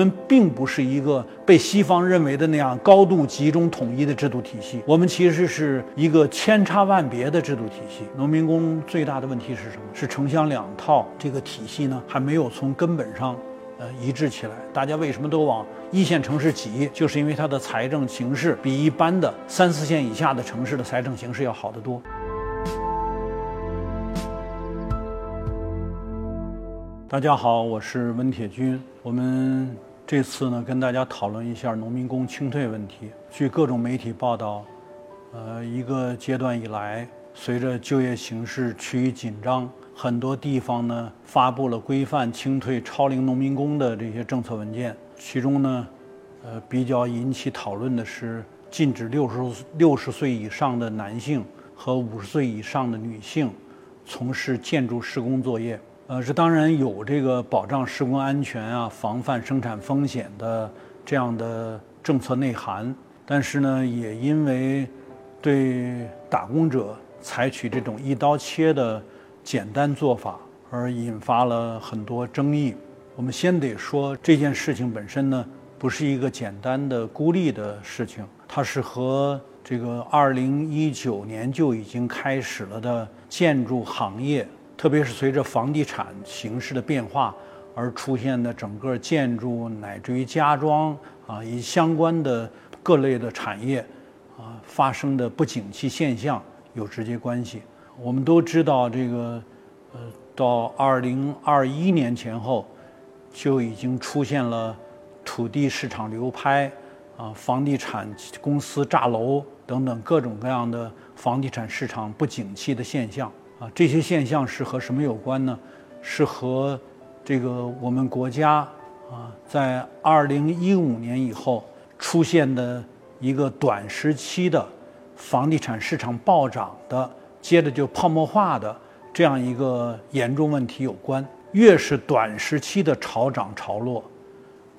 们并不是一个被西方认为的那样高度集中统一的制度体系，我们其实是一个千差万别的制度体系。农民工最大的问题是什么？是城乡两套这个体系呢，还没有从根本上，呃，一致起来。大家为什么都往一线城市挤？就是因为它的财政形势比一般的三四线以下的城市的财政形势要好得多。大家好，我是温铁军。我们这次呢，跟大家讨论一下农民工清退问题。据各种媒体报道，呃，一个阶段以来，随着就业形势趋于紧张，很多地方呢发布了规范清退超龄农民工的这些政策文件。其中呢，呃，比较引起讨论的是禁止六十六十岁以上的男性和五十岁以上的女性从事建筑施工作业。呃，这当然有这个保障施工安全啊、防范生产风险的这样的政策内涵，但是呢，也因为对打工者采取这种一刀切的简单做法，而引发了很多争议。我们先得说这件事情本身呢，不是一个简单的孤立的事情，它是和这个二零一九年就已经开始了的建筑行业。特别是随着房地产形势的变化而出现的整个建筑乃至于家装啊，以相关的各类的产业啊发生的不景气现象有直接关系。我们都知道，这个呃，到二零二一年前后就已经出现了土地市场流拍啊，房地产公司炸楼等等各种各样的房地产市场不景气的现象。啊，这些现象是和什么有关呢？是和这个我们国家啊，在二零一五年以后出现的一个短时期的房地产市场暴涨的，接着就泡沫化的这样一个严重问题有关。越是短时期的潮涨潮落，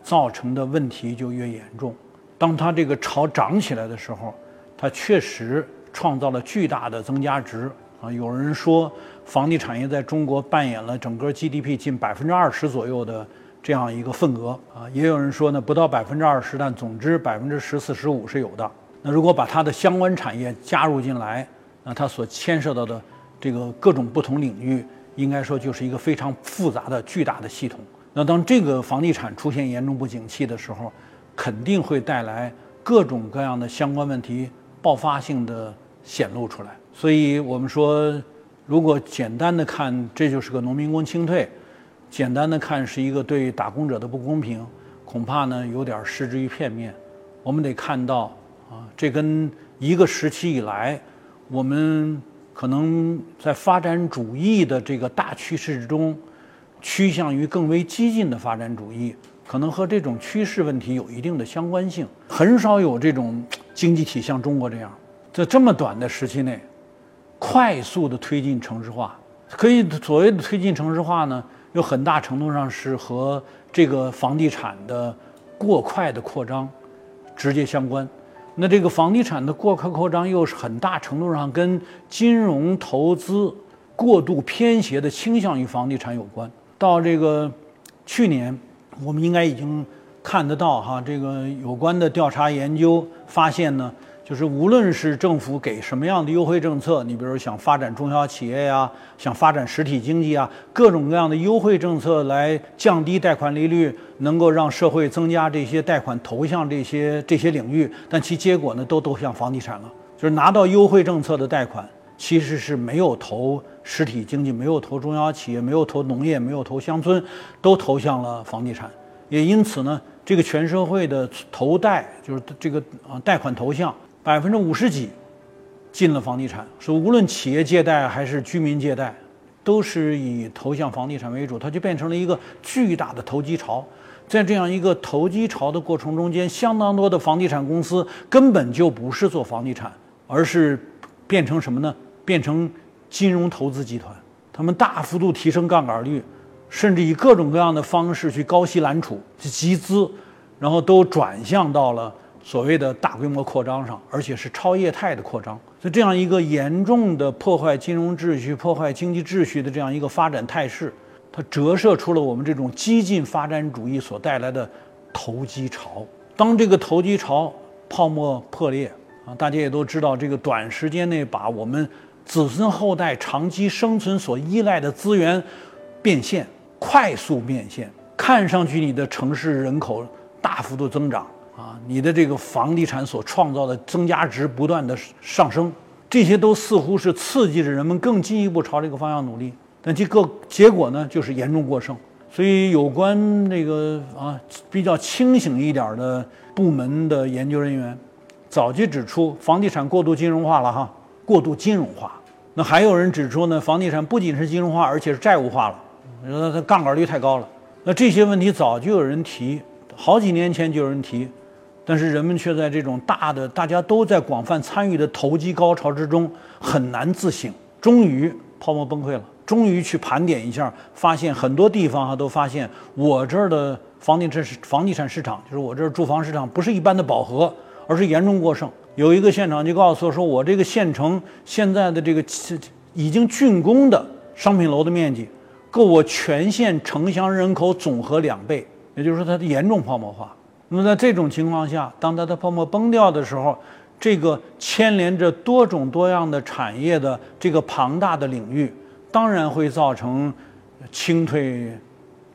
造成的问题就越严重。当它这个潮涨起来的时候，它确实创造了巨大的增加值。啊，有人说房地产业在中国扮演了整个 GDP 近百分之二十左右的这样一个份额啊，也有人说呢不到百分之二十，但总之百分之十四十五是有的。那如果把它的相关产业加入进来，那它所牵涉到的这个各种不同领域，应该说就是一个非常复杂的巨大的系统。那当这个房地产出现严重不景气的时候，肯定会带来各种各样的相关问题爆发性的显露出来。所以我们说，如果简单的看，这就是个农民工清退；简单的看是一个对打工者的不公平，恐怕呢有点失之于片面。我们得看到啊，这跟一个时期以来，我们可能在发展主义的这个大趋势之中，趋向于更为激进的发展主义，可能和这种趋势问题有一定的相关性。很少有这种经济体像中国这样，在这么短的时期内。快速的推进城市化，可以所谓的推进城市化呢，有很大程度上是和这个房地产的过快的扩张直接相关。那这个房地产的过快扩张，又是很大程度上跟金融投资过度偏斜的倾向于房地产有关。到这个去年，我们应该已经看得到哈，这个有关的调查研究发现呢。就是无论是政府给什么样的优惠政策，你比如想发展中小企业呀，想发展实体经济啊，各种各样的优惠政策来降低贷款利率，能够让社会增加这些贷款投向这些这些领域，但其结果呢，都都向房地产了。就是拿到优惠政策的贷款，其实是没有投实体经济，没有投中小企业，没有投农业，没有投乡村，都投向了房地产。也因此呢，这个全社会的投贷，就是这个啊贷款投向。百分之五十几进了房地产，说无论企业借贷还是居民借贷，都是以投向房地产为主，它就变成了一个巨大的投机潮。在这样一个投机潮的过程中间，相当多的房地产公司根本就不是做房地产，而是变成什么呢？变成金融投资集团，他们大幅度提升杠杆率，甚至以各种各样的方式去高息揽储、去集资，然后都转向到了。所谓的大规模扩张上，而且是超业态的扩张，所以这样一个严重的破坏金融秩序、破坏经济秩序的这样一个发展态势，它折射出了我们这种激进发展主义所带来的投机潮。当这个投机潮泡沫破裂啊，大家也都知道，这个短时间内把我们子孙后代长期生存所依赖的资源变现，快速变现，看上去你的城市人口大幅度增长啊，你的这个房地产所创造的增加值不断的上升，这些都似乎是刺激着人们更进一步朝这个方向努力，但这个结果呢，就是严重过剩。所以，有关这个啊比较清醒一点的部门的研究人员，早就指出房地产过度金融化了哈，过度金融化。那还有人指出呢，房地产不仅是金融化，而且是债务化了，说它杠杆率太高了。那这些问题早就有人提，好几年前就有人提，但是人们却在这种大的大家都在广泛参与的投机高潮之中很难自省，终于泡沫崩溃了。终于去盘点一下，发现很多地方哈都发现我这儿的房地产市房地产市场，就是我这儿住房市场不是一般的饱和，而是严重过剩。有一个县长就告诉我说，我这个县城现在的这个已经竣工的商品楼的面积，够我全县城乡人口总和两倍，也就是说它的严重泡沫化。那么在这种情况下，当它的泡沫崩掉的时候，这个牵连着多种多样的产业的这个庞大的领域。当然会造成清退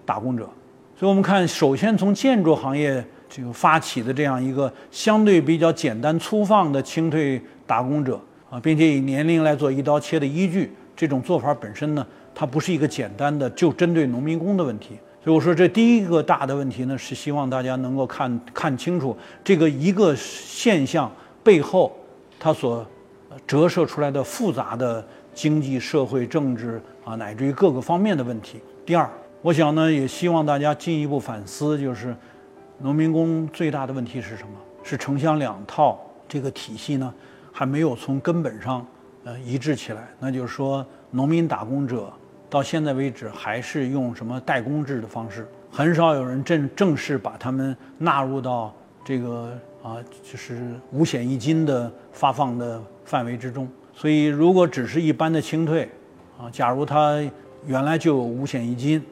打工者，所以我们看，首先从建筑行业这个发起的这样一个相对比较简单粗放的清退打工者啊，并且以年龄来做一刀切的依据，这种做法本身呢，它不是一个简单的就针对农民工的问题。所以我说，这第一个大的问题呢，是希望大家能够看看清楚这个一个现象背后它所折射出来的复杂的。经济社会政治啊，乃至于各个方面的问题。第二，我想呢，也希望大家进一步反思，就是农民工最大的问题是什么？是城乡两套这个体系呢，还没有从根本上呃一致起来。那就是说，农民打工者到现在为止还是用什么代工制的方式，很少有人正正式把他们纳入到这个啊，就是五险一金的发放的范围之中。所以，如果只是一般的清退，啊，假如他原来就有五险一金，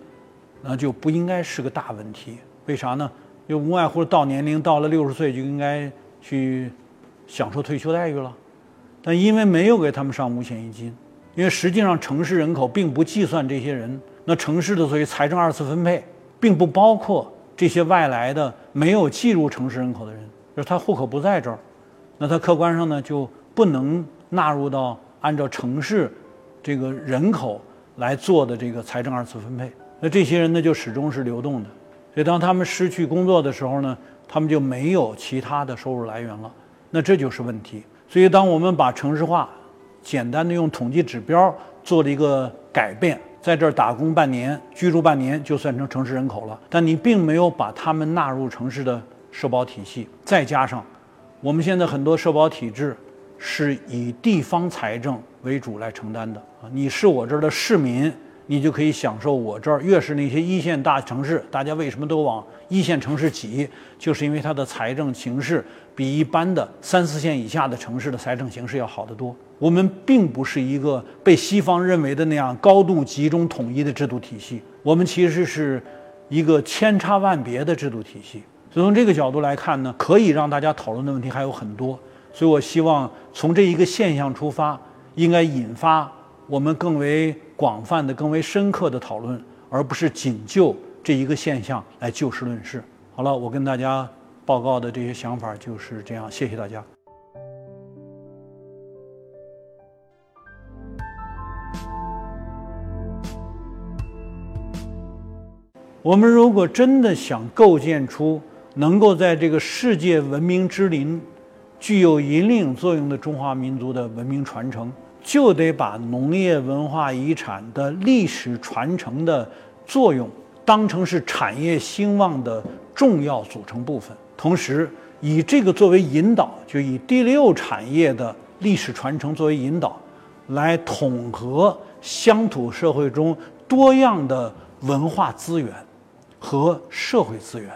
那就不应该是个大问题。为啥呢？就无外乎到年龄到了六十岁就应该去享受退休待遇了。但因为没有给他们上五险一金，因为实际上城市人口并不计算这些人，那城市的所谓财政二次分配，并不包括这些外来的没有计入城市人口的人，就是他户口不在这儿，那他客观上呢就不能。纳入到按照城市这个人口来做的这个财政二次分配，那这些人呢就始终是流动的，所以当他们失去工作的时候呢，他们就没有其他的收入来源了，那这就是问题。所以当我们把城市化简单的用统计指标做了一个改变，在这儿打工半年、居住半年就算成城市人口了，但你并没有把他们纳入城市的社保体系，再加上我们现在很多社保体制。是以地方财政为主来承担的啊！你是我这儿的市民，你就可以享受我这儿。越是那些一线大城市，大家为什么都往一线城市挤？就是因为它的财政形势比一般的三四线以下的城市的财政形势要好得多。我们并不是一个被西方认为的那样高度集中统一的制度体系，我们其实是一个千差万别的制度体系。所以从这个角度来看呢，可以让大家讨论的问题还有很多。所以我希望从这一个现象出发，应该引发我们更为广泛的、更为深刻的讨论，而不是仅就这一个现象来就事论事。好了，我跟大家报告的这些想法就是这样，谢谢大家。我们如果真的想构建出能够在这个世界文明之林，具有引领作用的中华民族的文明传承，就得把农业文化遗产的历史传承的作用当成是产业兴旺的重要组成部分，同时以这个作为引导，就以第六产业的历史传承作为引导，来统合乡土社会中多样的文化资源和社会资源。